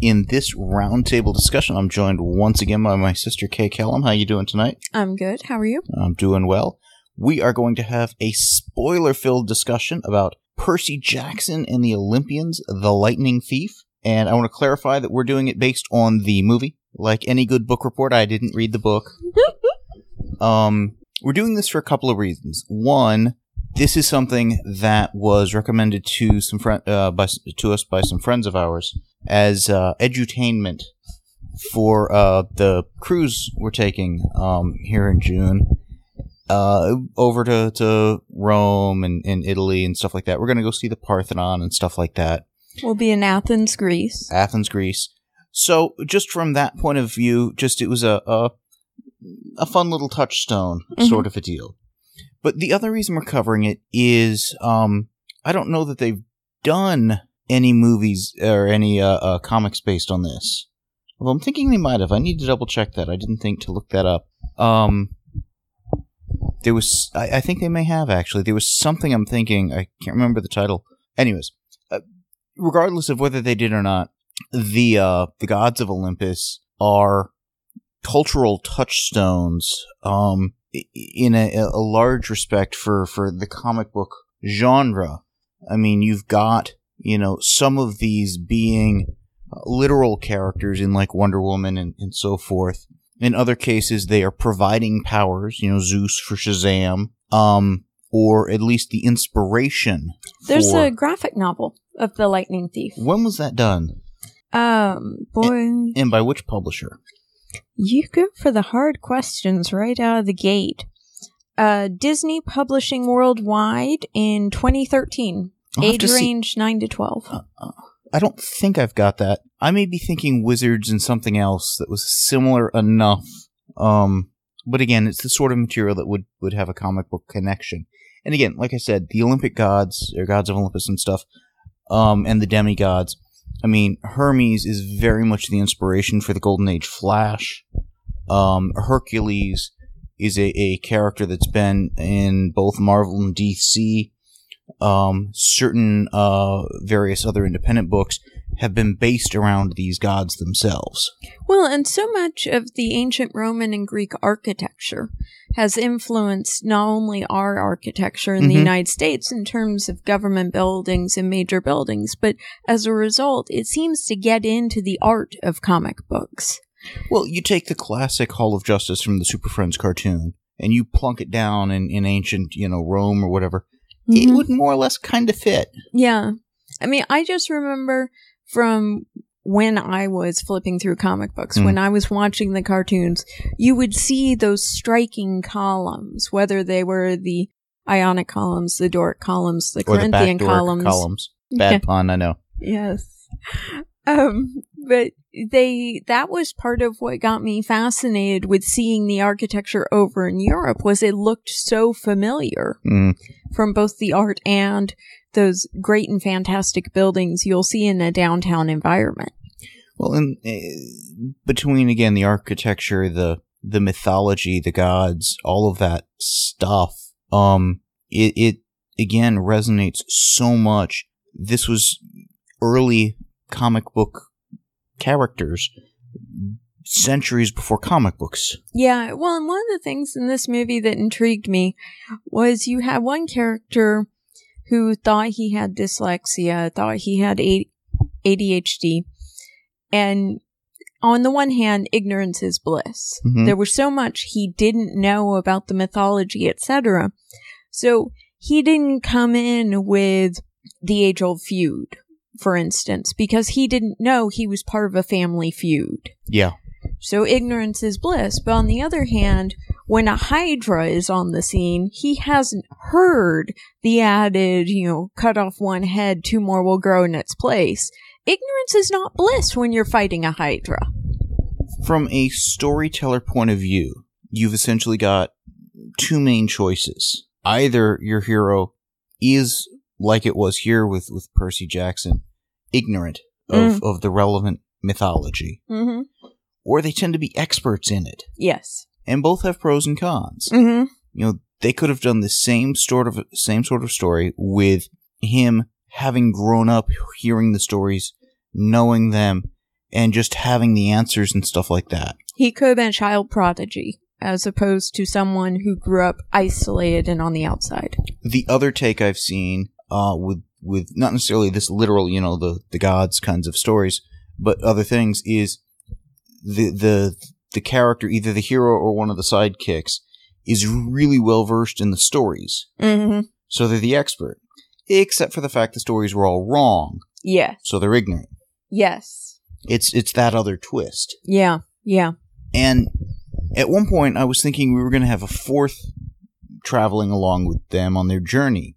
In this roundtable discussion, I'm joined once again by my sister Kay Kellam. How are you doing tonight? I'm good. How are you? I'm doing well. We are going to have a spoiler-filled discussion about Percy Jackson and the Olympians, The Lightning Thief. And I want to clarify that we're doing it based on the movie. Like any good book report, I didn't read the book. um, we're doing this for a couple of reasons. One, this is something that was recommended to some friend uh, by to us by some friends of ours as uh, edutainment for uh, the cruise we're taking um, here in June uh, over to, to Rome and, and Italy and stuff like that. We're going to go see the Parthenon and stuff like that. We'll be in Athens, Greece. Athens, Greece. So just from that point of view, just it was a a, a fun little touchstone Mhm. sort of a deal. But the other reason we're covering it is um, I don't know that they've done any movies or any uh, uh, comics based on this. Well, I'm thinking they might have. I need to double check that. I didn't think to look that up. Um, there was, I, I think they may have actually. There was something I'm thinking. I can't remember the title. Anyways, uh, regardless of whether they did or not, the uh, the gods of Olympus are cultural touchstones. Um, in a, a large respect for for the comic book genre. I mean, you've got you know some of these being uh, literal characters in like Wonder Woman and, and so forth. In other cases, they are providing powers. You know, Zeus for Shazam. Um, or at least the inspiration. There's for- a graphic novel of the Lightning Thief. When was that done? Um, boy, And by which publisher? you go for the hard questions right out of the gate. Uh, Disney Publishing Worldwide in 2013. I'll Age see- range 9 to 12. Uh, I don't think I've got that. I may be thinking Wizards and something else that was similar enough. Um, but again, it's the sort of material that would, would have a comic book connection. And again, like I said, the Olympic gods, or gods of Olympus and stuff, um, and the demigods. I mean, Hermes is very much the inspiration for the Golden Age Flash. Um, Hercules is a, a character that's been in both Marvel and DC um, certain uh, various other independent books have been based around these gods themselves. Well, and so much of the ancient Roman and Greek architecture has influenced not only our architecture in the Mhm. United States in terms of government buildings and major buildings, but as a result, it seems to get into the art of comic books. Well, you take the classic Hall of Justice from the Super Friends cartoon and you plunk it down in, in ancient, you know, Rome or whatever. It Mhm. would more or less kind of fit. Yeah. I mean, I just remember from when I was flipping through comic books, Mm. when I was watching the cartoons, you would see those striking columns, whether they were the Ionic columns, the Doric columns, the Or Corinthian backdoor columns. columns. Bad Yeah. pun, I know. Yes. Um, but they, that was part of what got me fascinated with seeing the architecture over in Europe was it looked so familiar Mm. from both the art and those great and fantastic buildings you'll see in a downtown environment. Well, and uh, between again the architecture, the the mythology, the gods, all of that stuff, um, it it again resonates so much. This was early comic book characters, centuries before comic books. Yeah, well, and one of the things in this movie that intrigued me was you had one character who thought he had dyslexia, thought he had A- ADHD, and on the one hand, ignorance is bliss. Mhm. There was so much he didn't know about the mythology, etc. So he didn't come in with the age old feud, for instance, because he didn't know he was part of a family feud. Yeah, So ignorance is bliss. But on the other hand, when a Hydra is on the scene, he hasn't heard the added, you know, cut off one head, two more will grow in its place. Ignorance is not bliss when you're fighting a Hydra. from a storyteller point of view, you've essentially got two main choices. Either your hero is like it was here with, with Percy Jackson, ignorant of, of the relevant mythology, Mm-hmm. or they tend to be experts in it. Yes. And both have pros and cons. Mm-hmm. You know, they could have done the same sort of same sort of story with him having grown up hearing the stories, knowing them, and just having the answers and stuff like that. He could have been a child prodigy, as opposed to someone who grew up isolated and on the outside. The other take I've seen uh, with with not necessarily this literal, you know, the the gods kinds of stories, but other things is the the the character, either the hero or one of the sidekicks, is really well versed in the stories, Mm-hmm. so they're the expert. Except for the fact the stories were all wrong, Yes. so they're ignorant. Yes. It's it's that other twist. Yeah. Yeah. And at one point, I was thinking we were going to have a fourth traveling along with them on their journey.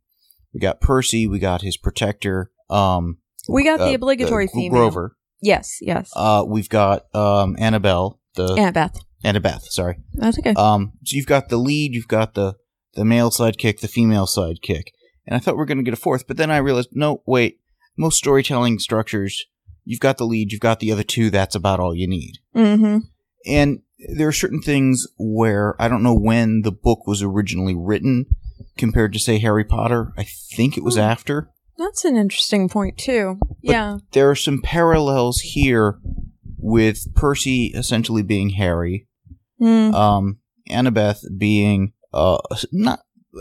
We got Percy, we got his protector, um, We got uh, the obligatory uh, female. Grover. Yes. Yes. Uh, we've got um, Annabelle, the Annabeth. Annabeth. Sorry. That's okay. Um, so you've got the lead, you've got the the male sidekick, the female sidekick, and I thought we were going to get a fourth, but then I realized, no, wait. Most storytelling structures, you've got the lead, you've got the other two. That's about all you need. mm-hmm. And there are certain things where I don't know when the book was originally written compared to, say, Harry Potter. I think it was Hmm. after. That's an interesting point too. yeah. There are some parallels here with Percy essentially being Harry, Mm. um, Annabeth being uh, not,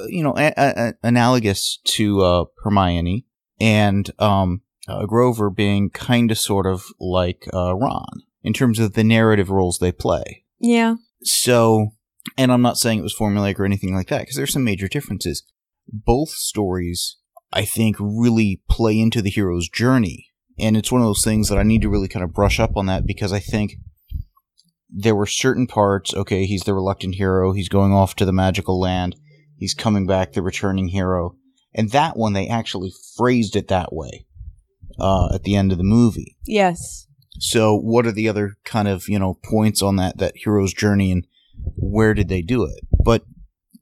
you know, a- a- a- analogous to uh, Hermione, and um, uh, Grover being kind of sort of like uh, Ron in terms of the narrative roles they play. Yeah. So, and I'm not saying it was formulaic or anything like that, because there's some major differences. Both stories, I think, really play into the hero's journey. And it's one of those things that I need to really kind of brush up on that because I think there were certain parts, okay, he's the reluctant hero, he's going off to the magical land, he's coming back the returning hero. And that one, they actually phrased it that way uh, at the end of the movie. Yes. So, what are the other kind of you know points on that that hero's journey, and where did they do it? But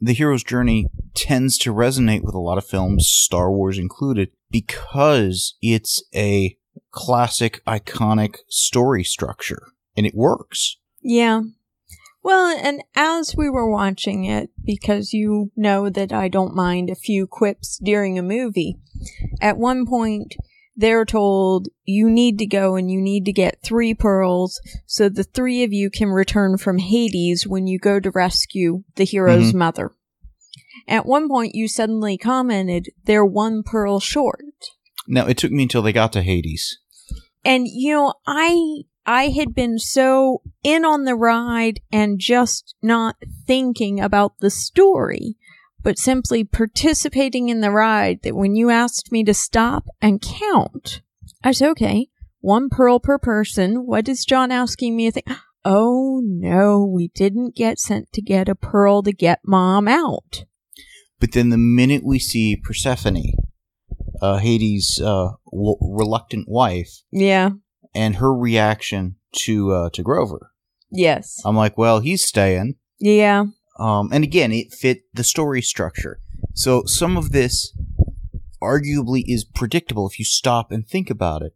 the hero's journey tends to resonate with a lot of films, Star Wars included, because it's a classic, iconic story structure, and it works. Yeah. Well, and as we were watching it, because you know that I don't mind a few quips during a movie, at one point they're told you need to go and you need to get three pearls so the three of you can return from Hades when you go to rescue the hero's mm-hmm. mother. At one point you suddenly commented they're one pearl short. No, it took me until they got to Hades. And you know, I I had been so in on the ride and just not thinking about the story, but simply participating in the ride that when you asked me to stop and count, I said, okay, one pearl per person. What is John asking me to think? Oh no, we didn't get sent to get a pearl to get mom out. But then the minute we see Persephone, uh, Hades' uh, w- reluctant wife, Yeah. and her reaction to uh, to Grover, Yes. I'm like, well, he's staying. Yeah. Um, and again, it fit the story structure. So some of this arguably is predictable if you stop and think about it.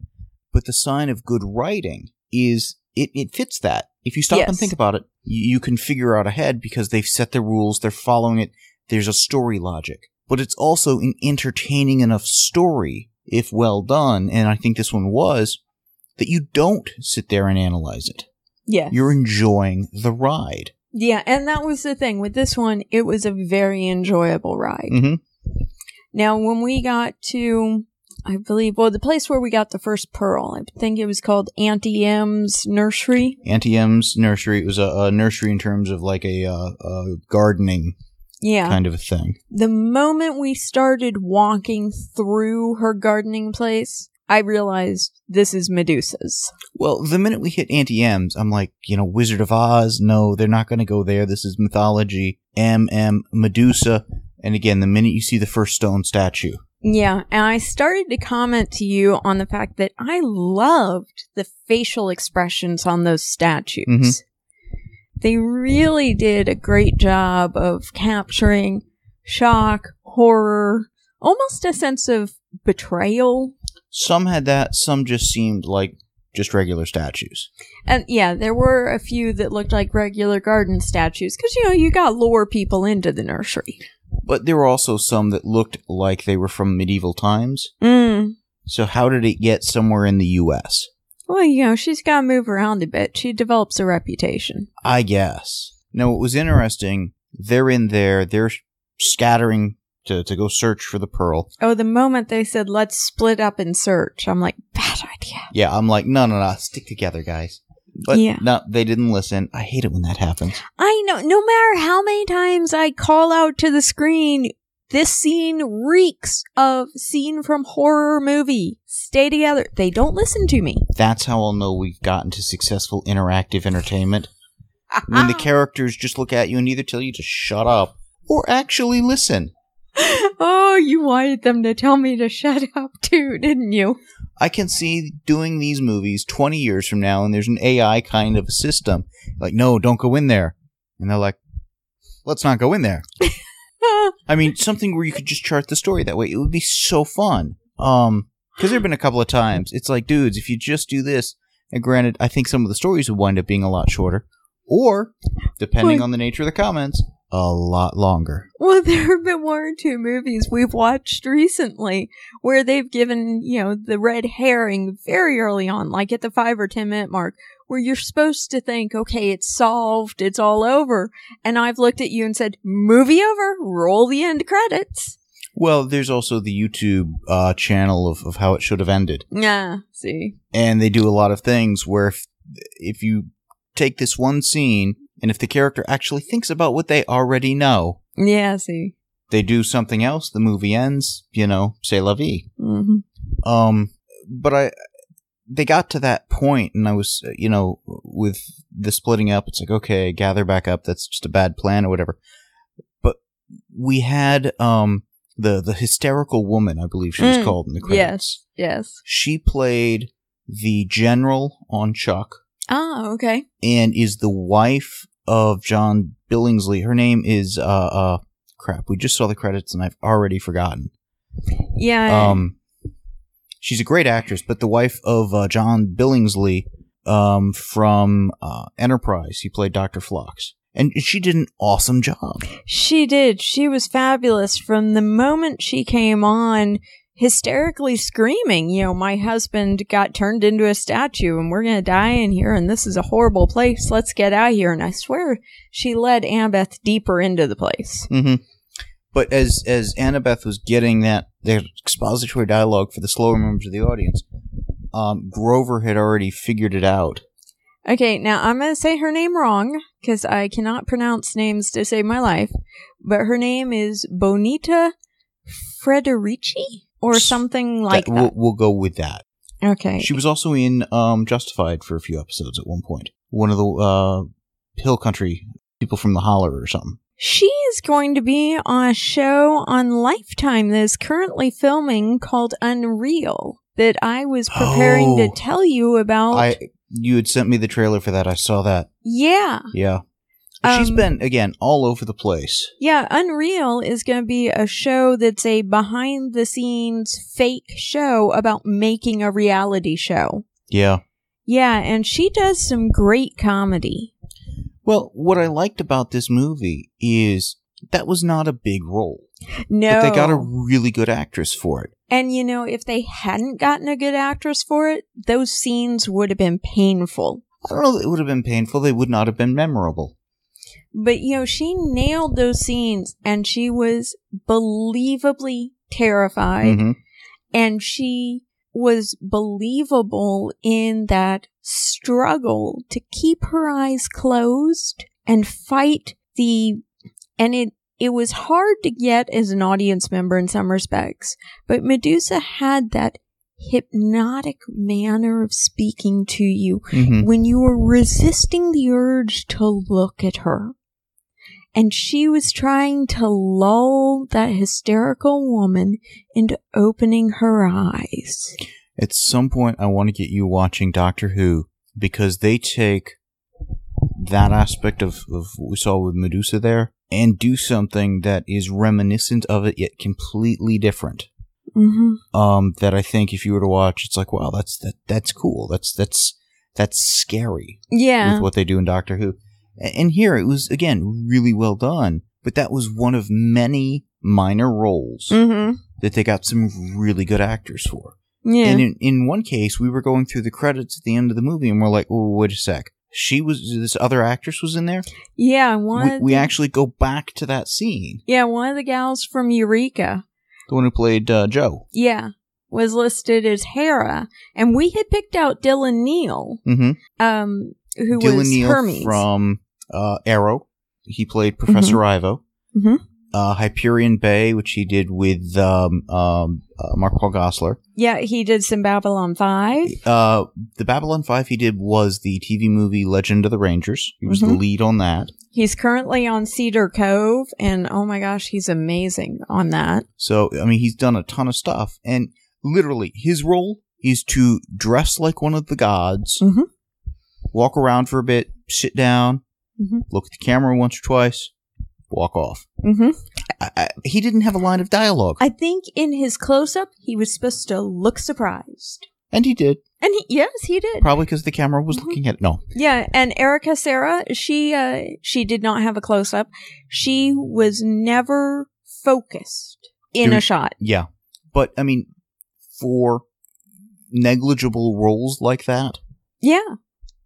But the sign of good writing is it, it fits that. If you stop and think about it, you, you can figure out ahead because they've set the rules, they're following it, there's a story logic. But it's also an entertaining enough story, if well done, and I think this one was, that you don't sit there and analyze it. Yes. You're enjoying the ride. Yeah, and that was the thing with this one. It was a very enjoyable ride. hmm Now, when we got to, I believe, well, the place where we got the first pearl, I think it was called Auntie M's Nursery. Auntie M's nursery. It was a, a nursery in terms of like a, uh, a gardening Yeah. kind of a thing. The moment we started walking through her gardening place, I realized this is Medusa's. Well, the minute we hit Auntie M's, I'm like, you know, Wizard of Oz. No, they're not going to go there. This is mythology. M M Medusa. And again, the minute you see the first stone statue, Yeah, and I started to comment to you on the fact that I loved the facial expressions on those statues. Mhm. They really did a great job of capturing shock, horror, almost a sense of betrayal. Some had that, some just seemed like just regular statues. And yeah, there were a few that looked like regular garden statues because, you know, you got lure people into the nursery. But there were also some that looked like they were from medieval times. Mm. So how did it get somewhere in the US? Well, you know, she's got to move around a bit. She develops a reputation. I guess. Now, what was interesting, they're in there, they're scattering to, to go search for the pearl. Oh, the moment they said, let's split up and search, I'm like, bad idea. Yeah, I'm like, no, no, no, stick together, guys. But Yeah. no, they didn't listen. I hate it when that happens. I know, no matter how many times I call out to the screen, this scene reeks of scene from horror movie. Stay together. They don't listen to me. That's how I'll know we've gotten to successful interactive entertainment. When the characters just look at you and either tell you to shut up or actually listen. oh, you wanted them to tell me to shut up too, didn't you? I can see doing these movies 20 years from now and there's an AI kind of a system. Like, no, don't go in there. And they're like, let's not go in there. I mean, something where you could just chart the story that way. It would be so fun. Um, because there have been a couple of times. It's like, dudes, if you just do this, and granted, I think some of the stories would wind up being a lot shorter, or, depending Well- on the nature of the comments, a lot longer. Well, there have been one or two movies we've watched recently where they've given, you know, the red herring very early on, like at the five or ten minute mark, where you're supposed to think, okay, it's solved, it's all over. And I've looked at you and said, movie over, roll the end credits. Well, there's also the YouTube uh, channel of, of how it should have ended. Yeah, see. and they do a lot of things where if, if you take this one scene and if the character actually thinks about what they already know Yeah, I see. they do something else the movie ends you know say la vie. Hmm um but i they got to that point and i was you know with the splitting up it's like okay gather back up that's just a bad plan or whatever. But we had um the the hysterical woman i believe she was Mm, called in the credits. Yes, yes. she played the general on Chuck Ah, okay. and is the wife of John Billingsley. Her name is uh uh crap. We just saw the credits and I've already forgotten. Yeah. Um she's a great actress, but the wife of uh, John Billingsley um from uh Enterprise. He played Dr. Phlox. And she did an awesome job. She did. She was fabulous from the moment she came on, hysterically screaming, you know, my husband got turned into a statue and we're going to die in here and this is a horrible place. Let's get out of here. And I swear she led Annabeth deeper into the place. hmm But as as Annabeth was getting that their expository dialogue for the slower members of the audience, um, Grover had already figured it out. Okay, now I'm going to say her name wrong because I cannot pronounce names to save my life, but her name is Bonita Friedericy or something like that, that. We'll, we'll go with that. Okay. She was also in um, Justified for a few episodes at one point. One of the uh, Hill Country people from the Holler or something. She is going to be on a show on Lifetime that is currently filming called Unreal that I was preparing Oh. to tell you about. I you had sent me the trailer for that. I saw that. yeah. Yeah. She's Um, been again all over the place. Yeah, Unreal is going to be a show that's a behind the scenes fake show about making a reality show. Yeah. Yeah, and she does some great comedy. Well, what I liked about this movie is that was not a big role, No. but they got a really good actress for it. And you know, if they hadn't gotten a good actress for it, those scenes would have been painful. I don't know that it would have been painful. They would not have been memorable. But you know, she nailed those scenes and she was believably terrified. Hmm and she was believable in that struggle to keep her eyes closed and fight the and it it was hard to get as an audience member in some respects but medusa had that hypnotic manner of speaking to you hmm when you were resisting the urge to look at her and she was trying to lull that hysterical woman into opening her eyes. At some point, I want to get you watching Doctor Who because they take that aspect of, of what we saw with Medusa there and do something that is reminiscent of it yet completely different. Mm-hmm. Um, that I think if you were to watch, it's like, wow, that's that that's cool. That's that's that's scary Yeah. with what they do in Doctor Who. And here it was again really well done, but that was one of many minor roles Mm-hmm. that they got some really good actors for. Yeah. And in, in one case, we were going through the credits at the end of the movie, and we're like, "Oh, wait a sec." She was this other actress was in there. yeah. One. We, of we actually go back to that scene. Yeah, one of the gals from Eureka. The one who played uh, Jo. Yeah. Was listed as Hera, and we had picked out Dylan Neal, Mm-hmm. um, who Dylan was Neal Hermes. from uh, Arrow. He played Professor Ivo. Mhm. Uh, Hyperion Bay, which he did with um, um, uh, Mark Paul Gosselaar. yeah, he did some Babylon Five. Uh, the Babylon Five he did was the TV movie Legend of the Rangers. He was the Mhm. lead on that. He's currently on Cedar Cove, and oh my gosh, he's amazing on that. So, I mean, he's done a ton of stuff. And literally, his role is to dress like one of the gods, Mhm. walk around for a bit, sit down, Mhm. look at the camera once or twice, walk off. Mm-hmm. I, I, he didn't have a line of dialogue. I think in his close up, he was supposed to look surprised. and he did. And he, yes, he did. Probably because the camera was Mhm. looking at No. Yeah, and Erica Cerra, she uh she did not have a close up. She was never focused in a shot. Yeah. But, I mean, for negligible roles like that, Yeah.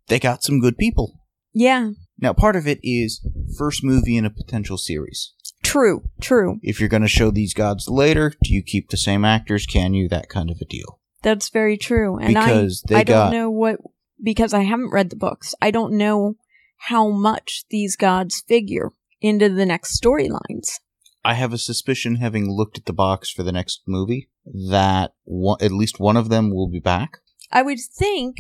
they got some good people. Yeah. Now, part of it is first movie in a potential series. True. True. If you're going to show these gods later, do you keep the same actors? Can you? That kind of a deal. That's very true. And Because I I don't know what because I haven't read the books. I don't know how much these gods figure into the next storylines. I have a suspicion, having looked at the box for the next movie, that one, at least one of them will be back. I would think,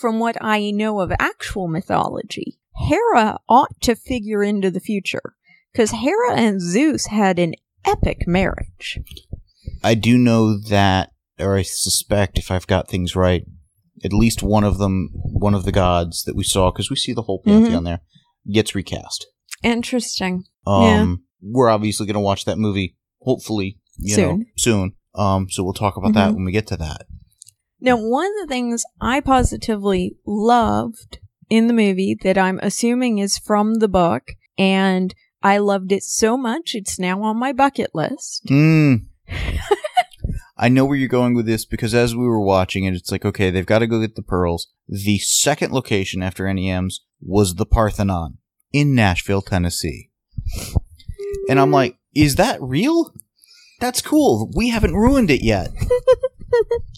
from what I know of actual mythology, Hera ought to figure into the future. Because Hera and Zeus had an epic marriage. I do know that, or I suspect, if I've got things right, at least one of them, one of the gods that we saw, because we see the whole pantheon there, gets recast. Interesting. Um, Yeah. We're obviously going to watch that movie, hopefully, you know, Soon. soon. Um, so we'll talk about that Mhm. when we get to that. Now, one of the things I positively loved in the movie that I'm assuming is from the book, and I loved it so much it's now on my bucket list. Hmm. I know where you're going with this because as we were watching it, it's like, okay, they've got to go get the pearls. The second location after NEM's was the Parthenon in Nashville, Tennessee. And I'm like, is that real? That's cool. We haven't ruined it yet.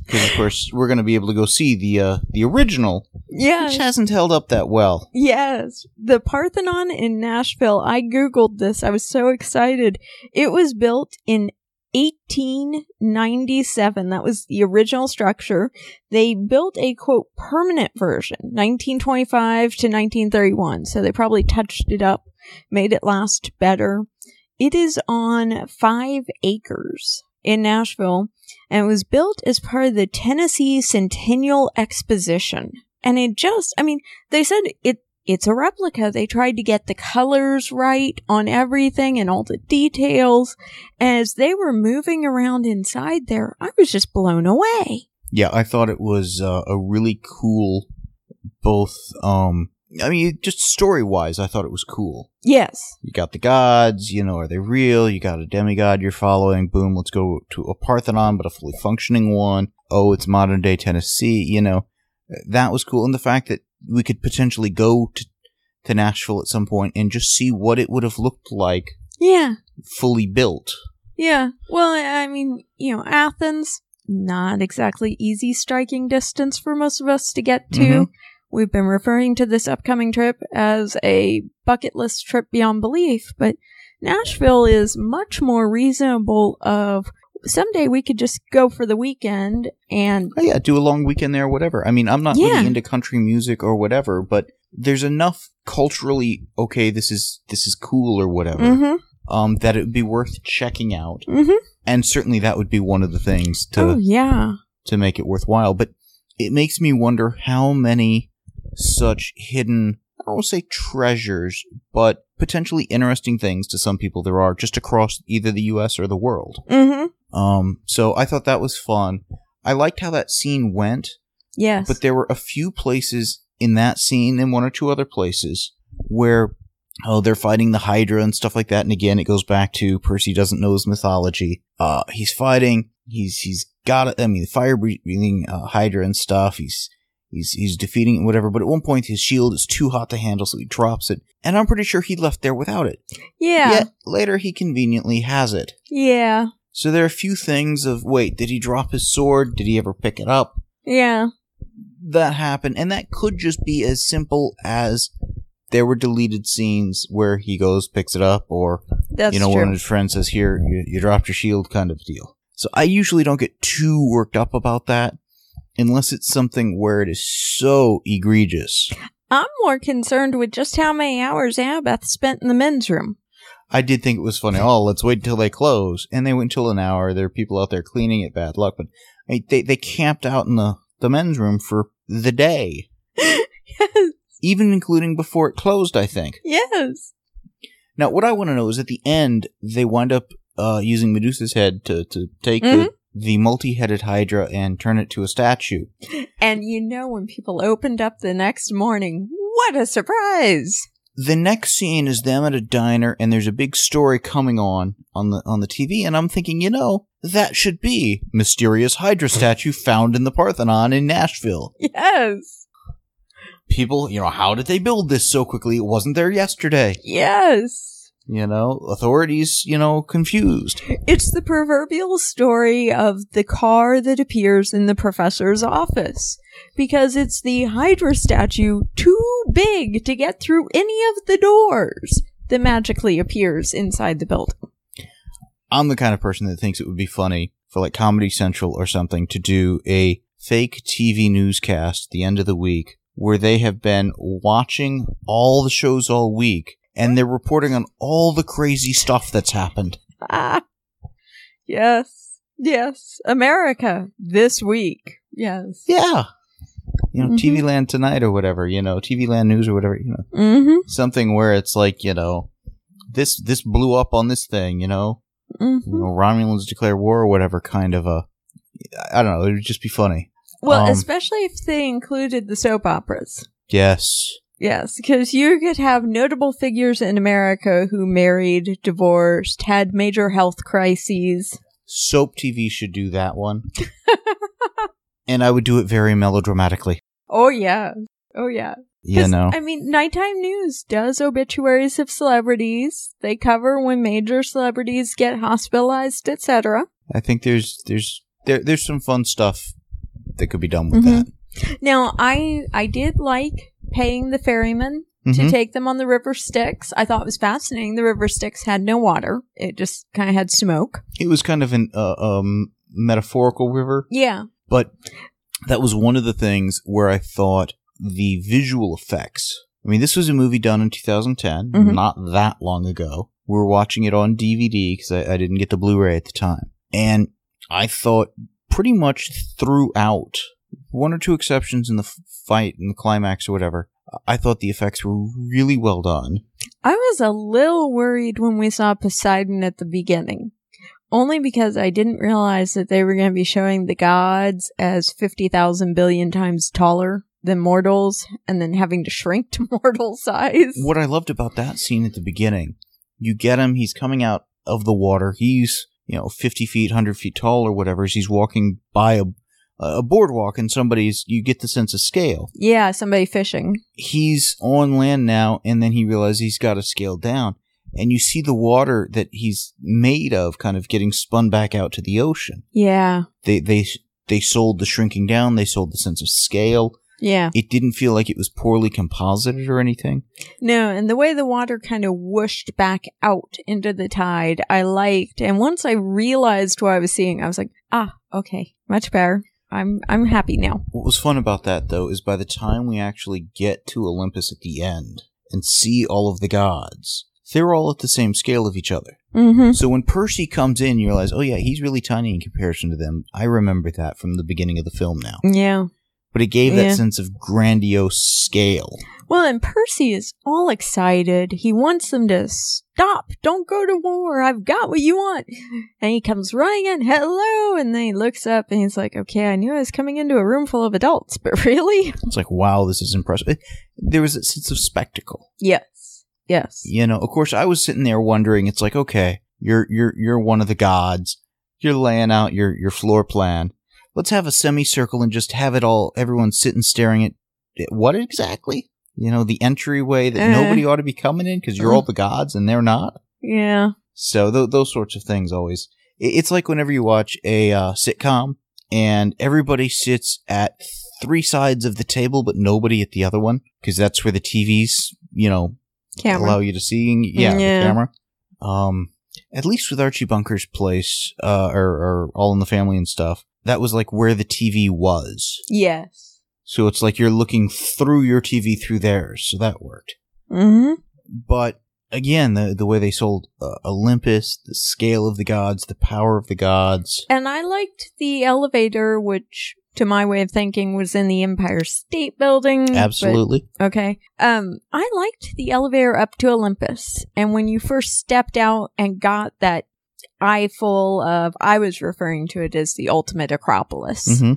Because of course we're going to be able to go see the uh, the original, yeah. which hasn't held up that well. Yes, the Parthenon in Nashville. I googled this. I was so excited. It was built in 1897. That was the original structure. They built a quote permanent version, 1925 to 1931. So they probably touched it up, made it last better. It is on five acres in Nashville and it was built as part of the Tennessee Centennial Exposition. And it just, I mean, they said it it's a replica. They tried to get the colors right on everything and all the details. As they were moving around inside there, I was just blown away. Yeah, I thought it was uh, a really cool, both. Um, I mean, just story wise, I thought it was cool. Yes. You got the gods, you know, are they real? You got a demigod you're following. Boom, let's go to a Parthenon, but a fully functioning one. Oh, it's modern day Tennessee. You know, that was cool, and the fact that we could potentially go to to Nashville at some point and just see what it would have looked like Yeah. fully built. Yeah. Well, I mean, you know, Athens, not exactly easy striking distance for most of us to get to. Mhm. We've been referring to this upcoming trip as a bucket list trip beyond belief, but Nashville is much more reasonable of someday we could just go for the weekend and Oh, yeah, do a long weekend there or whatever. I mean, I'm not Yeah. really into country music or whatever, but there's enough culturally okay. This is this is cool or whatever. Mm-hmm. Um, that it would be worth checking out, Mm-hmm. and certainly that would be one of the things to Oh yeah. to make it worthwhile. But it makes me wonder how many such hidden, I don't want to say treasures, but potentially interesting things to some people there are just across either the US or the world. Mm-hmm. Um, so I thought that was fun. I liked how that scene went, Yes. but there were a few places in that scene and one or two other places where oh they're fighting the hydra and stuff like that and again it goes back to percy doesn't know his mythology uh he's fighting he's he's got it i mean the fire breathing uh, hydra and stuff he's he's he's defeating it whatever but at one point his shield is too hot to handle so he drops it and i'm pretty sure he left there without it yeah. yet later he conveniently has it Yeah. so there are a few things of wait did he drop his sword did he ever pick it up Yeah. that happened, and that could just be as simple as there were deleted scenes where he goes, picks it up, or That's you know, true. one of his friends says, "Here, you, you dropped your shield," kind of deal. So I usually don't get too worked up about that, unless it's something where it is so egregious. I'm more concerned with just how many hours Annabeth spent in the men's room. I did think it was funny. Oh, let's wait until they close, and they wait until an hour. There are people out there cleaning it. Bad luck, but I mean, they they camped out in the the men's room for the day, yes. even including before it closed. I think. Yes. Now, what I want to know is at the end, they wind up uh, using Medusa's head to, to take Mhm. the, the multi headed Hydra and turn it to a statue. And you know, when people opened up the next morning, what a surprise! The next scene is them at a diner, and there's a big story coming on on the on the TV, and I'm thinking, you know, that should be mysterious Hydra statue found in the Parthenon in Nashville. Yes. People, you know, how did they build this so quickly? It wasn't there yesterday. Yes. You know, authorities, you know, confused. It's the proverbial story of the car that appears in the professor's office. Because it's the Hydra statue too big to get through any of the doors that magically appears inside the building. I'm the kind of person that thinks it would be funny for like Comedy Central or something to do a fake TV newscast at the end of the week where they have been watching all the shows all week and they're reporting on all the crazy stuff that's happened. Ah. Yes. Yes. America this week. Yes. Yeah. You know, Mhm. TV Land Tonight or whatever, you know, TV Land News or whatever, you know, Mm-hmm. something where it's like, you know, this, this blew up on this thing, you know, Mm-hmm. know, Romulans declare war or whatever kind of a, I don't know, it would just be funny. Well, Um, especially if they included the soap operas. Yes. Yes, because you could have notable figures in America who married, divorced, had major health crises. Soap TV should do that one. and I would do it very melodramatically. Oh yeah. Oh yeah. You know. I mean, nighttime news does obituaries of celebrities. They cover when major celebrities get hospitalized, etc. I think there's there's there there's some fun stuff that could be done with Mhm. that. Now, I I did like paying the ferryman to Mhm. take them on the river Styx. I thought it was fascinating. The river Styx had no water; it just kind of had smoke. It was kind of an uh, um metaphorical river, Yeah. but that was one of the things where I thought the visual effects. I mean, this was a movie done in 2010, Mhm. not that long ago. We were watching it on DVD because I, I didn't get the Blu-ray at the time, and I thought pretty much throughout, one or two exceptions in the fight and the climax or whatever, I thought the effects were really well done. I was a little worried when we saw Poseidon at the beginning. Only because I didn't realize that they were going to be showing the gods as 50,000 billion times taller than mortals and then having to shrink to mortal size. What I loved about that scene at the beginning, you get him, he's coming out of the water, he's, you know, 50 feet, 100 feet tall or whatever, as he's walking by a, a boardwalk and somebody's, you get the sense of scale. Yeah, somebody fishing. He's on land now, and then he realizes he's got to scale down. And you see the water that he's made of kind of getting spun back out to the ocean. Yeah. They, they, they sold the shrinking down, they sold the sense of scale. Yeah. It didn't feel like it was poorly composited or anything. No, and the way the water kind of whooshed back out into the tide, I liked. And once I realized what I was seeing, I was like, ah, okay, much better. I'm I'm happy now. What was fun about that, though, is by the time we actually get to Olympus at the end and see all of the gods, they're all at the same scale of each other. Mm-hmm. So when Percy comes in, you realize, oh yeah, he's really tiny in comparison to them. I remember that from the beginning of the film now. Yeah. But it gave that sense of grandiose scale. Well, and Percy is all excited. He wants them to stop. Don't go to war. I've got what you want. And he comes running in. Hello. And then he looks up and he's like, okay, I knew I was coming into a room full of adults, but really? It's like, wow, this is impressive. There was a sense of spectacle. Yes. Yes. You know, of course, I was sitting there wondering. It's like, okay, you're you're you're one of the gods. You're laying out your your floor plan. Let's have a semicircle and just have it all. Everyone sitting staring at at what exactly? You know, the entryway that Uh. nobody ought to be coming in because you're all the gods and they're not. Yeah. So th- those sorts of things always. It's like whenever you watch a uh, sitcom and everybody sits at three sides of the table, but nobody at the other one because that's where the TVs, you know, Camera. allow you to see. Yeah, Yeah. the camera. Um, at least with Archie Bunker's place, uh, or, or All in the Family and stuff, that was like where the TV was. Yes. So it's like you're looking through your TV through theirs. So that worked. Mm-hmm. But again, the the way they sold uh, Olympus, the scale of the gods, the power of the gods. And I liked the elevator, which to my way of thinking was in the Empire State Building. but- Absolutely. Okay. Um, I liked the elevator up to Olympus. And when you first stepped out and got that eye full of, I was referring to it as the ultimate Acropolis. hmm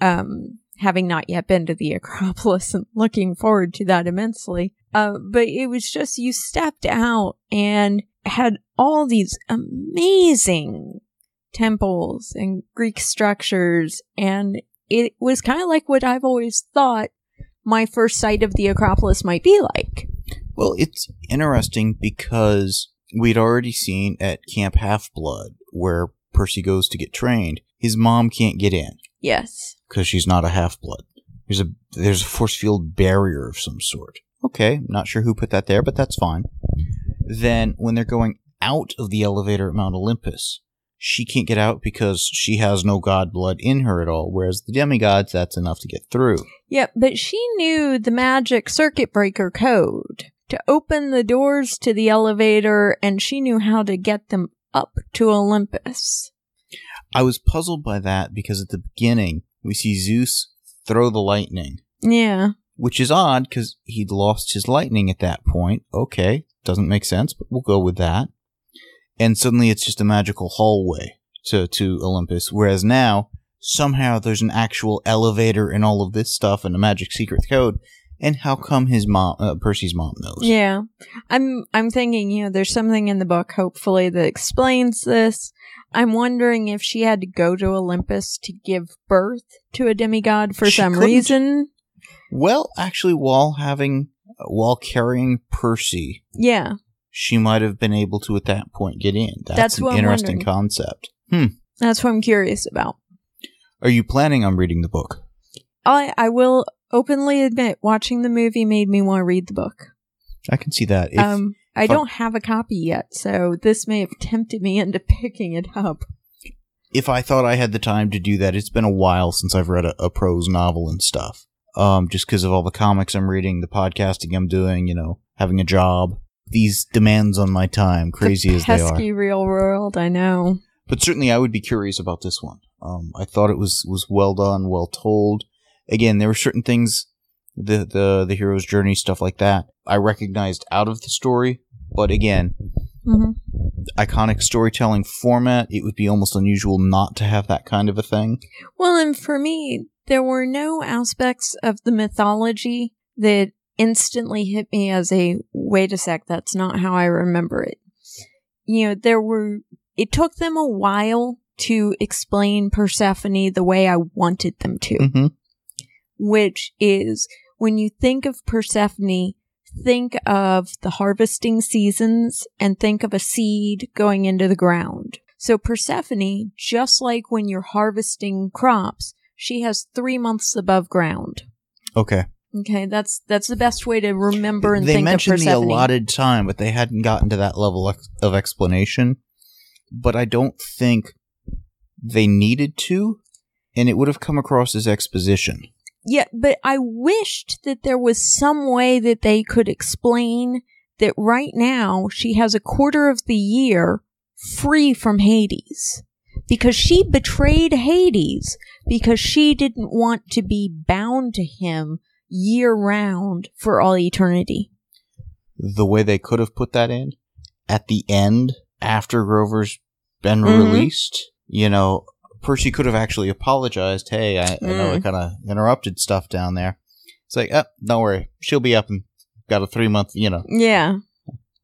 Um, having not yet been to the Acropolis and looking forward to that immensely. Uh, but it was just you stepped out and had all these amazing temples and Greek structures. And it was kind of like what I've always thought my first sight of the Acropolis might be like. Well, it's interesting because we'd already seen at Camp Half Blood where Percy goes to get trained. His mom can't get in Yes. because she's not a half blood. There's a there's a force field barrier of some sort. Okay, not sure who put that there, but that's fine. Then when they're going out of the elevator at Mount Olympus, she can't get out because she has no god blood in her at all. Whereas the demigods, that's enough to get through. Yeah, but she knew the magic circuit breaker code to open the doors to the elevator, and she knew how to get them up to Olympus. I was puzzled by that because at the beginning we see Zeus throw the lightning, Yeah. which is odd because he'd lost his lightning at that point. Okay, doesn't make sense, but we'll go with that. And suddenly it's just a magical hallway to, to Olympus, whereas now somehow there's an actual elevator and all of this stuff and a magic secret code. And how come his mom, uh, Percy's mom knows? Yeah. I'm I'm thinking, you know, there's something in the book hopefully that explains this. I'm wondering if she had to go to Olympus to give birth to a demigod for She some couldn't. reason. Well, actually, while having, while carrying Percy, Yeah. she might have been able to at that point get in. That's, That's an interesting wondering. concept. Hmm. That's what I'm curious about. Are you planning on reading the book? I I will openly admit watching the movie made me want to read the book. I can see that. If, um I don't have a copy yet, so this may have tempted me into picking it up. if I thought I had the time to do that, it's been a while since I've read a, a prose novel and stuff. Um, just because of all the comics I'm reading, the podcasting I'm doing, you know, having a job, these demands on my time, crazy the as they are. pesky real world, I know. But certainly, I would be curious about this one. Um, I thought it was was well done, well told. Again, there were certain things, the the the hero's journey, stuff like that, I recognized out of the story. But again, mm-hmm. iconic storytelling format, it would be almost unusual not to have that kind of a thing. Well, and for me, there were no aspects of the mythology that instantly hit me as a wait a sec, that's not how I remember it. You know, there were, it took them a while to explain Persephone the way I wanted them to, hmm which is when you think of Persephone, think of the harvesting seasons and think of a seed going into the ground. So Persephone, just like when you're harvesting crops, she has three months above ground. Okay. Okay, that's that's the best way to remember and they think of mentioned the allotted time, but they hadn't gotten to that level of explanation. But I don't think they needed to. and it would have come across as exposition. Yeah, but I wished that there was some way that they could explain that right now she has a quarter of the year free from Hades because she betrayed Hades because she didn't want to be bound to him year round for all eternity. The way they could have put that in at the end after Grover's been Mhm. released, you know, Percy could have actually apologized. Hey, I, I know I Mm. kind of interrupted stuff down there. It's like, oh, don't worry, she'll be up and got a three month, you know. Yeah.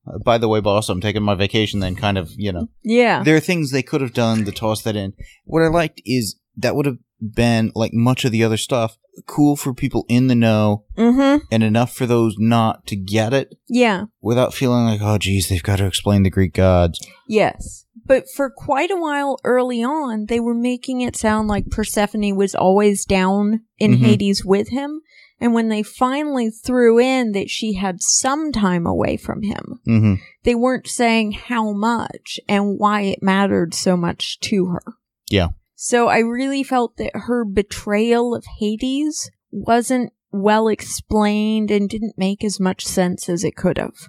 uh, By the way, boss, I'm taking my vacation. Then, kind of, you know, Yeah. there are things they could have done to toss that in. What I liked is that would have been like much of the other stuff, cool for people in the know Mm-hmm. and enough for those not to get it Yeah. without feeling like, oh, geez, they've got to explain the Greek gods. Yes. But for quite a while early on, they were making it sound like Persephone was always down in Mhm. Hades with him. And when they finally threw in that she had some time away from him, hmm they weren't saying how much and why it mattered so much to her. Yeah. So I really felt that her betrayal of Hades wasn't well explained and didn't make as much sense as it could have.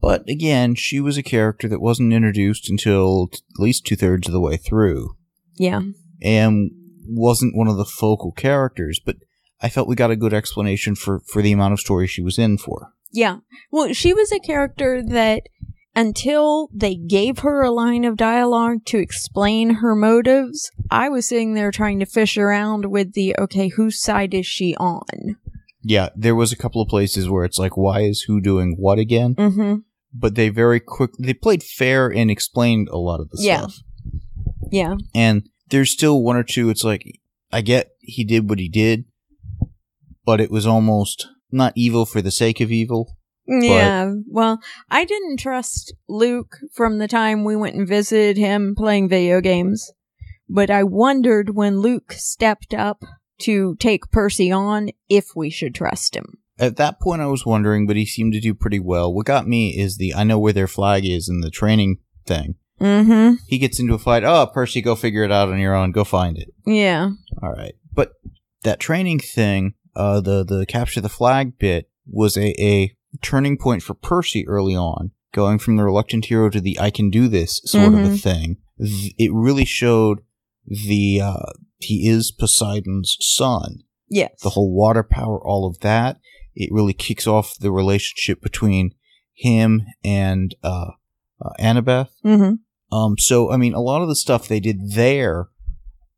But again, she was a character that wasn't introduced until t- at least two thirds of the way through Yeah. and wasn't one of the focal characters. But I felt we got a good explanation for, for the amount of story she was in for. Yeah. Well, she was a character that until they gave her a line of dialogue to explain her motives, I was sitting there trying to fish around with the okay, whose side is she on? Yeah, there was a couple of places where it's like, why is who doing what again? Mm-hmm. But they very quick, they played fair and explained a lot of the Yeah. stuff. Yeah. And there's still one or two, it's like, I get he did what he did, but it was almost not evil for the sake of evil. Yeah. Well, I didn't trust Luke from the time we went and visited him playing video games. But I wondered when Luke stepped up to take Percy on if we should trust him. At that point, I was wondering, but he seemed to do pretty well. What got me is the I know where their flag is in the training thing. Mm-hmm. He gets into a fight. Oh, Percy, go figure it out on your own. Go find it. Yeah. All right. But that training thing, uh, the the capture the flag bit was a, a turning point for Percy early on, going from the reluctant hero to the I can do this sort of a Mhm. thing. It really showed the uh, he is Poseidon's son. Yes. The whole water power, all of that. It really kicks off the relationship between him and uh, uh, Annabeth. Mm-hmm. Um, so I mean, a lot of the stuff they did there,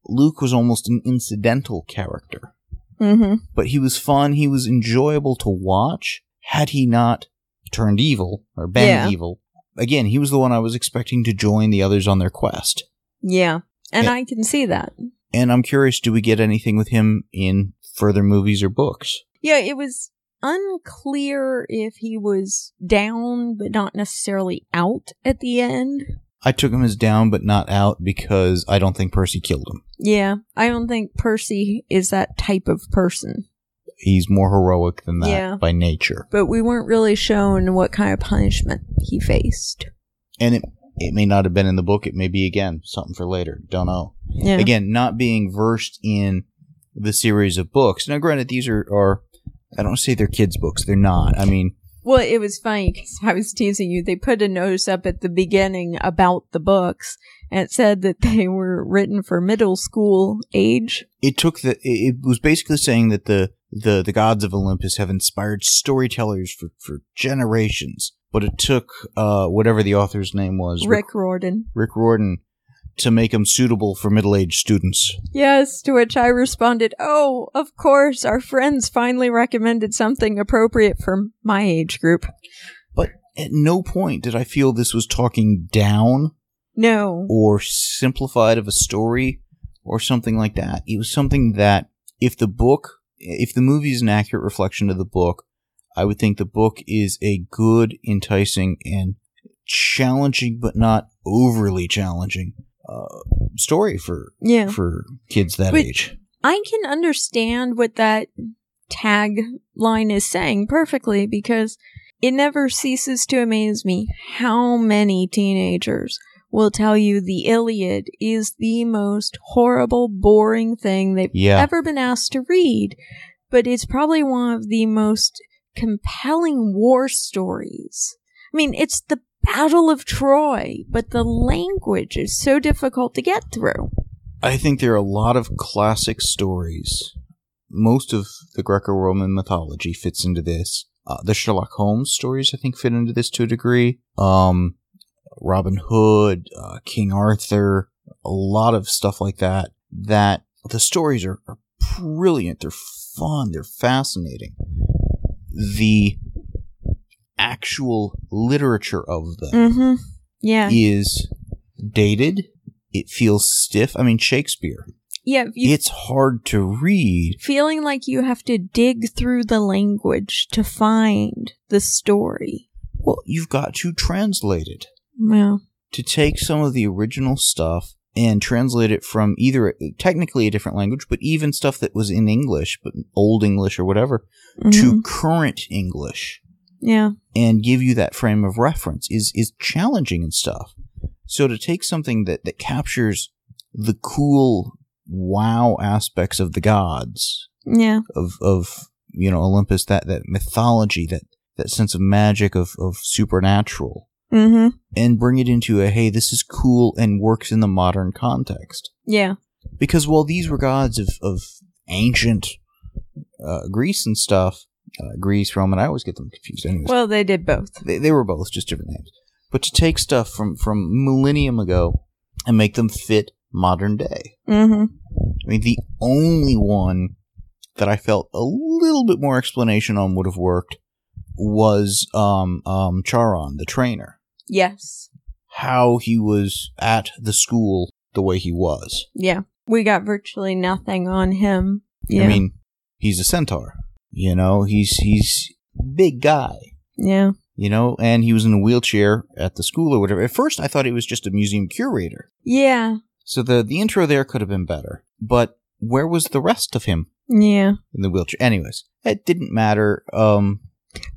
Luke was almost an incidental character, Mm-hmm. but he was fun. He was enjoyable to watch. Had he not turned evil or been Yeah. evil, again, he was the one I was expecting to join the others on their quest. Yeah. And Yeah. I can see that. And I'm curious, do we get anything with him in further movies or books? Yeah, it was unclear if he was down but not necessarily out at the end. I took him as down but not out because I don't think Percy killed him. Yeah, I don't think Percy is that type of person. He's more heroic than that Yeah. by nature. But we weren't really shown what kind of punishment he faced. And it it may not have been in the book, it may be again, something for later. Don't know. Yeah. Again, not being versed in the series of books. Now granted these are, are I don't say they're kids' books, they're not. I mean Well, it was funny because I was teasing you. They put a notice up at the beginning about the books, and it said that they were written for middle school age. it took the it was basically saying that the the the gods of Olympus have inspired storytellers for for generations, but it took uh whatever the author's name was, Rick Riordan. Rick Riordan, to make them suitable for middle-aged students. Yes, to which I responded, Oh, of course, our friends finally recommended something appropriate for my age group. But at no point did I feel this was talking down No. or simplified of a story or something like that. It was something that if the book, if the movie is an accurate reflection of the book, I would think the book is a good, enticing, and challenging, but not overly challenging uh, story for Yeah. for kids that age. I can understand what that tag line is saying perfectly because it never ceases to amaze me how many teenagers will tell you the Iliad is the most horrible, boring thing they've Yeah. ever been asked to read, but it's probably one of the most compelling war stories. I mean, it's the Battle of Troy, but the language is so difficult to get through. I think there are a lot of classic stories. Most of the Greco-Roman mythology fits into this. Uh, the Sherlock Holmes stories, I think, fit into this to a degree. Um, Robin Hood, uh, King Arthur, a lot of stuff like that. That the stories are, are brilliant. They're fun. They're fascinating. The actual literature of them Mm-hmm. Yeah. is dated. It feels stiff. I mean, Shakespeare. Yeah. It's hard to read. feeling like you have to dig through the language to find the story. Well, you've got to translate it. Well, To take some of the original stuff and translate it from either technically a different language, but even stuff that was in English, but Old English or whatever, to mhm. current English yeah. and give you that frame of reference is is challenging and stuff. So to take something that that captures the cool wow aspects of the gods Yeah. of of you know Olympus that that mythology that that sense of magic of of supernatural Mm-hmm. and bring it into a hey this is cool and works in the modern context Yeah. because while these were gods of of ancient uh, Greece and stuff uh, Greece Roman I always get them confused anyways Well, they did both. they, they were both just different names but to take stuff from from millennium ago and make them fit modern day Mm-hmm. I mean, the only one that I felt a little bit more explanation on would have worked was um, um, Charon, the trainer. Yes. How he was at the school the way he was. Yeah. We got virtually nothing on him. Yeah. I mean, he's a centaur. You know, he's he's big guy. yeah. You know, and he was in a wheelchair at the school or whatever. At first, I thought he was just a museum curator. Yeah. So the the intro there could have been better. But where was the rest of him Yeah. in the wheelchair? Anyways, it didn't matter. Um,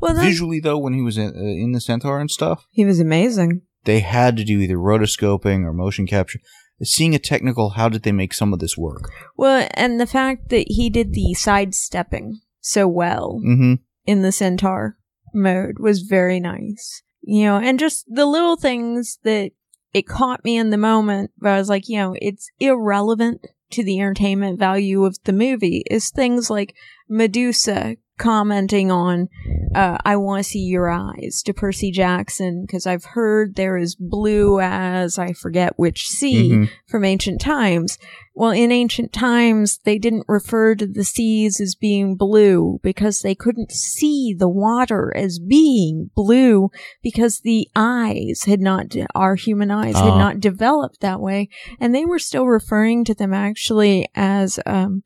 Well, visually though when he was in, uh, in the centaur and stuff he was amazing. they had to do either rotoscoping or motion capture seeing a technical how did they make some of this work Well, and the fact that he did the sidestepping so well mm-hmm in the centaur mode was very nice. You know, and just the little things that it caught me in the moment, but I was like, you know, it's irrelevant to the entertainment value of the movie is things like Medusa commenting on, uh, I want to see your eyes to Percy Jackson because I've heard there is blue as I forget which sea Mhm. from ancient times. Well, in ancient times, they didn't refer to the seas as being blue because they couldn't see the water as being blue because the eyes had not, our human eyes had Ah. not developed that way. And they were still referring to them actually as, um,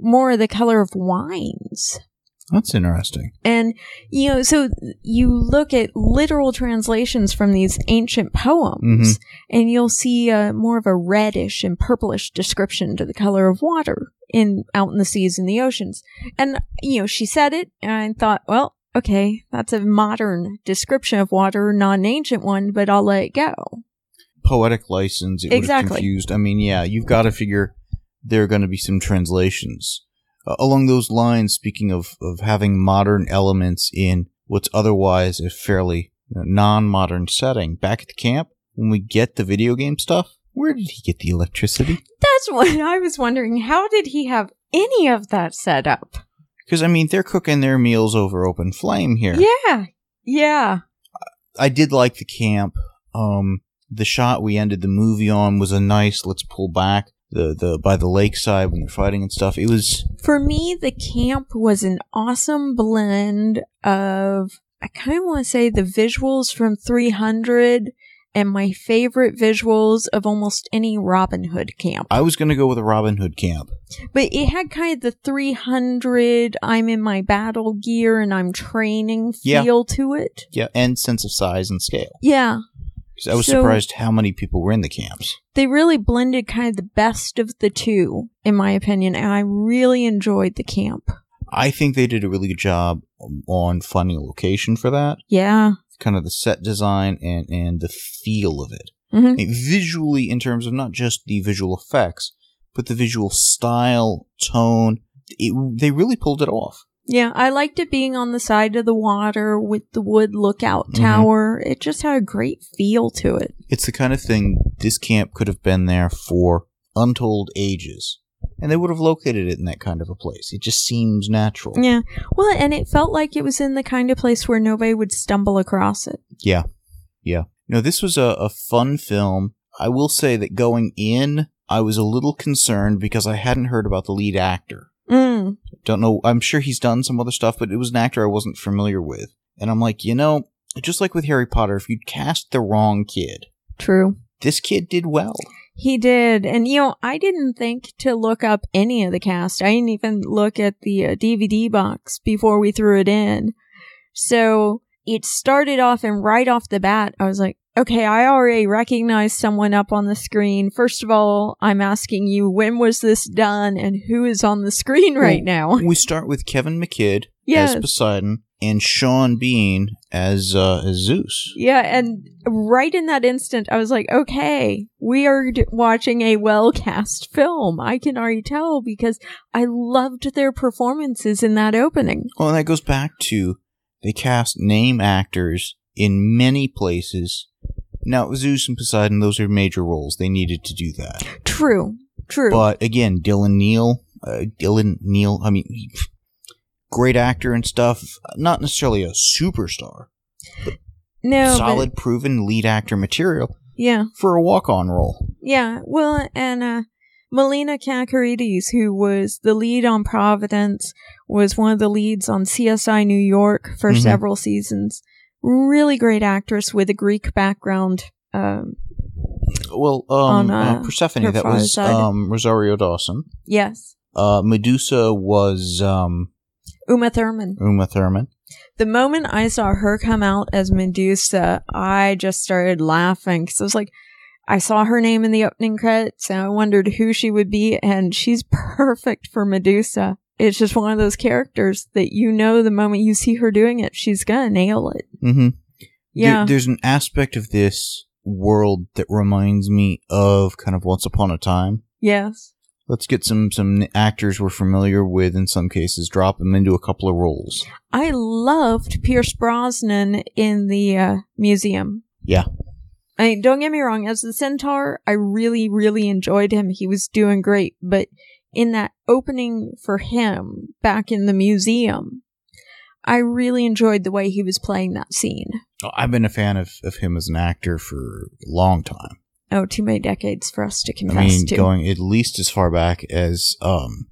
more the color of wines. That's interesting And, you know, so you look at literal translations from these ancient poems Mhm. and you'll see uh, more of a reddish and purplish description to the color of water in out in the seas and the oceans. And, you know, she said it and I thought, well, okay, that's a modern description of water, not an ancient one, but I'll let it go. poetic license it Exactly. confused i mean yeah you've got to figure there are going to be some translations along those lines speaking of of having modern elements in what's otherwise a fairly you know, non-modern setting back at the camp when we get the video game stuff where did he get the electricity That's what I was wondering. How did he have any of that set up? Because I mean, they're cooking their meals over open flame here. Yeah. Yeah. I did like the camp. Um, the shot we ended the movie on was a nice. Let's pull back the the by the lakeside when they're fighting and stuff. It was For me, the camp was an awesome blend of, I kind of want to say the visuals from 300 and my favorite visuals of almost any Robin Hood camp. I was gonna go with a Robin Hood camp. But it had kind of the 300, I'm in my battle gear and I'm training Yeah. feel to it. Yeah, and sense of size and scale. Yeah. I was So- surprised how many people were in the camps. They really blended kind of the best of the two, in my opinion, and I really enjoyed the camp. I think they did a really good job on finding a location for that. Yeah. Kind of the set design and and the feel of it. Mhm. I mean, visually, in terms of not just the visual effects, but the visual style, tone, it, they really pulled it off. Yeah, I liked it being on the side of the water with the wood lookout Mhm. tower. It just had a great feel to it. It's the kind of thing this camp could have been there for untold ages. And they would have located it in that kind of a place. It just seems natural. Yeah. Well, and it felt like it was in the kind of place where nobody would stumble across it. Yeah. Yeah. No, this was a, a fun film. I will say that going in, I was a little concerned because I hadn't heard about the lead actor. Mm. Don't know. I'm sure he's done some other stuff, but it was an actor I wasn't familiar with. And I'm like, you know, just like with Harry Potter, if you'd cast the wrong kid, True. this kid did well. He did. And, you know, I didn't think to look up any of the cast. I didn't even look at the uh, DVD box before we threw it in. So it started off, and right off the bat, I was like, okay, I already recognize someone up on the screen. First of all, I'm asking you, when was this done and who is on the screen right now? We start with Kevin McKidd Yes. as Poseidon and Sean Bean as uh, as Zeus. Yeah, and right in that instant, I was like, okay, we are d- watching a well cast film. I can already tell because I loved their performances in that opening. Well, that goes back to they cast name actors in many places. Now, Zeus and Poseidon, those are major roles. They needed to do that. True, true. But again, Dylan Neal, uh, Dylan Neal, I mean, he- great actor and stuff. Not necessarily a superstar. no, solid, proven lead actor material yeah, for a walk-on role. yeah. Well, and uh, Melina Kanakaredes, who was the lead on Providence, was one of the leads on CSI New York for Mhm. several seasons. Really great actress with a Greek background. Um, Well, um, On, uh, uh, Persephone, that was um, Rosario Dawson. yes, Uh, Medusa was um, Uma Thurman. Uma Thurman. The moment I saw her come out as Medusa, I just started laughing because I was like, I saw her name in the opening credits and I wondered who she would be, and she's perfect for Medusa. It's just one of those characters that you know the moment you see her doing it, she's gonna nail it. Mm-hmm. Yeah. there's an aspect of this world that reminds me of kind of Once Upon a Time. yes. Let's get some some actors we're familiar with in some cases, drop them into a couple of roles. I loved Pierce Brosnan in the uh, museum. Yeah. I mean, don't get me wrong, as the centaur, I really, really enjoyed him. He was doing great. But in that opening for him back in the museum, I really enjoyed the way he was playing that scene. Oh, I've been a fan of, of him as an actor for a long time. Oh, too many decades for us to confess I mean, to. going at least as far back as um,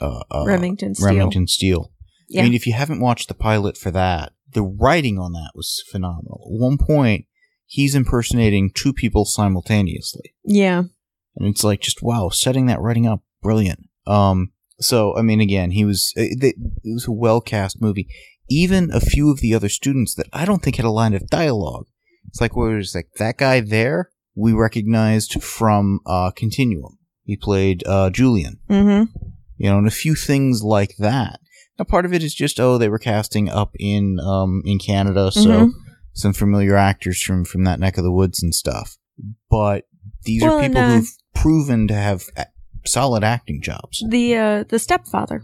uh, uh, Remington Steele. Remington Steele. Yeah. I mean, if you haven't watched the pilot for that, the writing on that was phenomenal. At one point, he's impersonating two people simultaneously. yeah. and it's like just wow setting that writing up brilliant. Um so i mean again he was it, it was a well cast movie. Even a few of the other students that i don't think had a line of dialogue. It's like where it's like that guy there we recognized from uh continuum. He played uh julian. Mm-hmm. you know and a few things like that. Now part of it is just oh they were casting up in um in canada so Mhm. some familiar actors from from that neck of the woods and stuff. But these Well, are and, people uh, who've proven to have a- solid acting jobs The uh, the stepfather,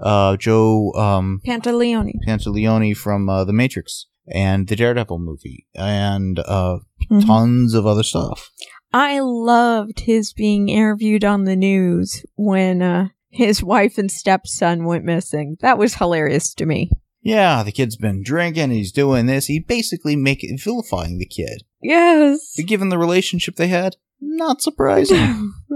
uh joe um Pantoliano. pantoliano from uh, the matrix and the daredevil movie and uh Mhm. tons of other stuff I loved his being interviewed on the news when uh, his wife and stepson went missing. That was hilarious to me. yeah the kid's been drinking he's doing this he basically make it vilifying the kid Yes. But given the relationship they had, not surprising.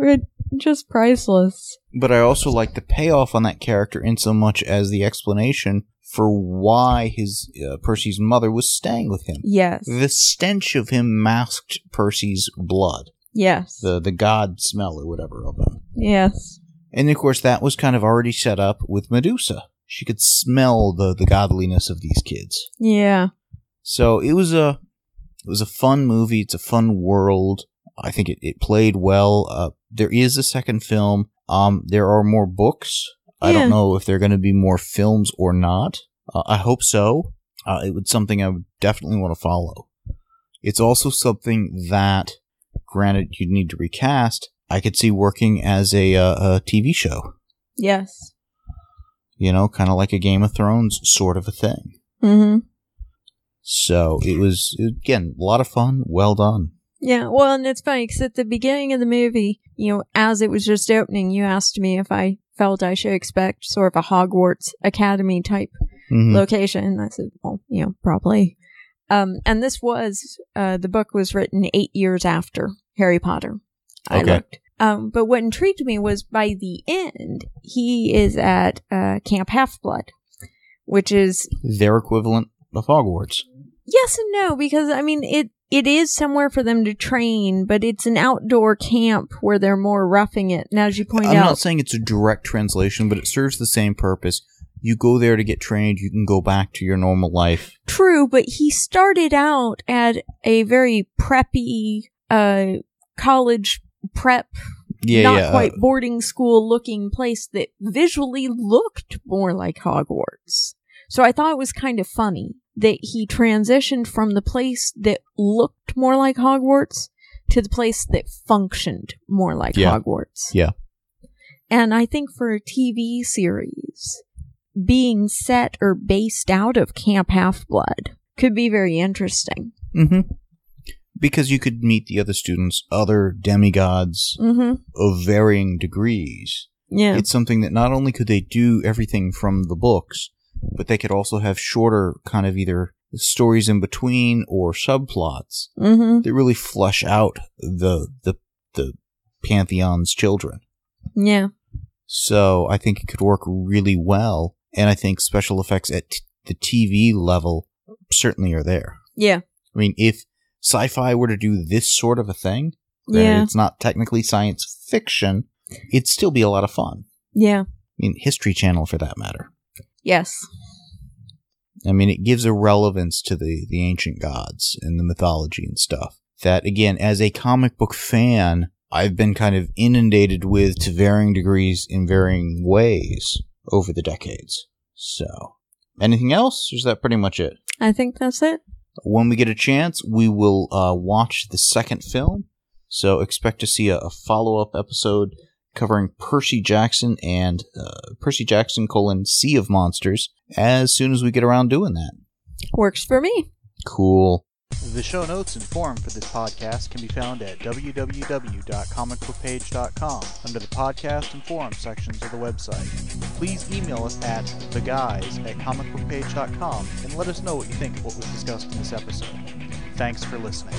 Just priceless. but I also like the payoff on that character in so much as the explanation for why his uh, Percy's mother was staying with him. Yes. The stench of him masked Percy's blood, Yes. the the god smell or whatever of him. yes. And of course, that was kind of already set up with Medusa. She could smell the the godliness of these kids. Yeah. So it was a it was a fun movie. It's a fun world. I think it, it played well. Uh, there is a second film. Um, there are more books. I don't know if there are going to be more films or not. Uh, I hope so. Uh, it was something I would definitely want to follow. It's also something that, granted, you'd need to recast. I could see working as a, uh, a TV show. Yes. You know, kind of like a Game of Thrones sort of a thing. Mm-hmm. So it was again a lot of fun. Well done. Yeah, well, and it's funny because at the beginning of the movie, you know, as it was just opening, you asked me if I felt I should expect sort of a Hogwarts Academy type Mhm. location. And I said, well, you know, probably. Um, and this was, uh, the book was written eight years after Harry Potter. I Okay. looked. Um, but what intrigued me was by the end, he is at, uh, Camp Half Blood, which is Their equivalent of Hogwarts. Yes and no, because I mean it it is somewhere for them to train, but it's an outdoor camp where they're more roughing it. And as you point out I'm not saying it's a direct translation, but it serves the same purpose. You go there to get trained. You can go back to your normal life. true, but he started out at a very preppy uh college prep, Yeah, not yeah. uh, quite boarding school looking place that visually looked more like Hogwarts. So I thought it was kind of funny that he transitioned from the place that looked more like Hogwarts to the place that functioned more like Yeah. Hogwarts. Yeah. And I think for a TV series, being set or based out of Camp Half Blood could be very interesting. Mm-hmm. Because you could meet the other students, other demigods Mm-hmm. of varying degrees. Yeah. It's something that not only could they do everything from the books, but they could also have shorter kind of either stories in between or subplots mm-hmm. that really flush out the the the pantheon's children. Yeah. So I think it could work really well, and I think special effects at t- the TV level certainly are there. Yeah. I mean, if sci-fi were to do this sort of a thing, Yeah. it's not technically science fiction, it'd still be a lot of fun. Yeah. I mean, History Channel for that matter. Yes. I mean, it gives a relevance to the, the ancient gods and the mythology and stuff that, again, as a comic book fan, I've been kind of inundated with to varying degrees in varying ways over the decades. So, anything else? Or is that pretty much it? I think that's it. When we get a chance, we will uh, watch the second film. So, expect to see a, a follow up episode covering Percy Jackson and uh, Percy Jackson colon Sea of Monsters as soon as we get around doing that. Works for me. Cool. The show notes and forum for this podcast can be found at www.comicbookpage.com under the podcast and forum sections of the website. Please email us at theguys at comicbookpage.com and let us know what you think of what was discussed in this episode. Thanks for listening.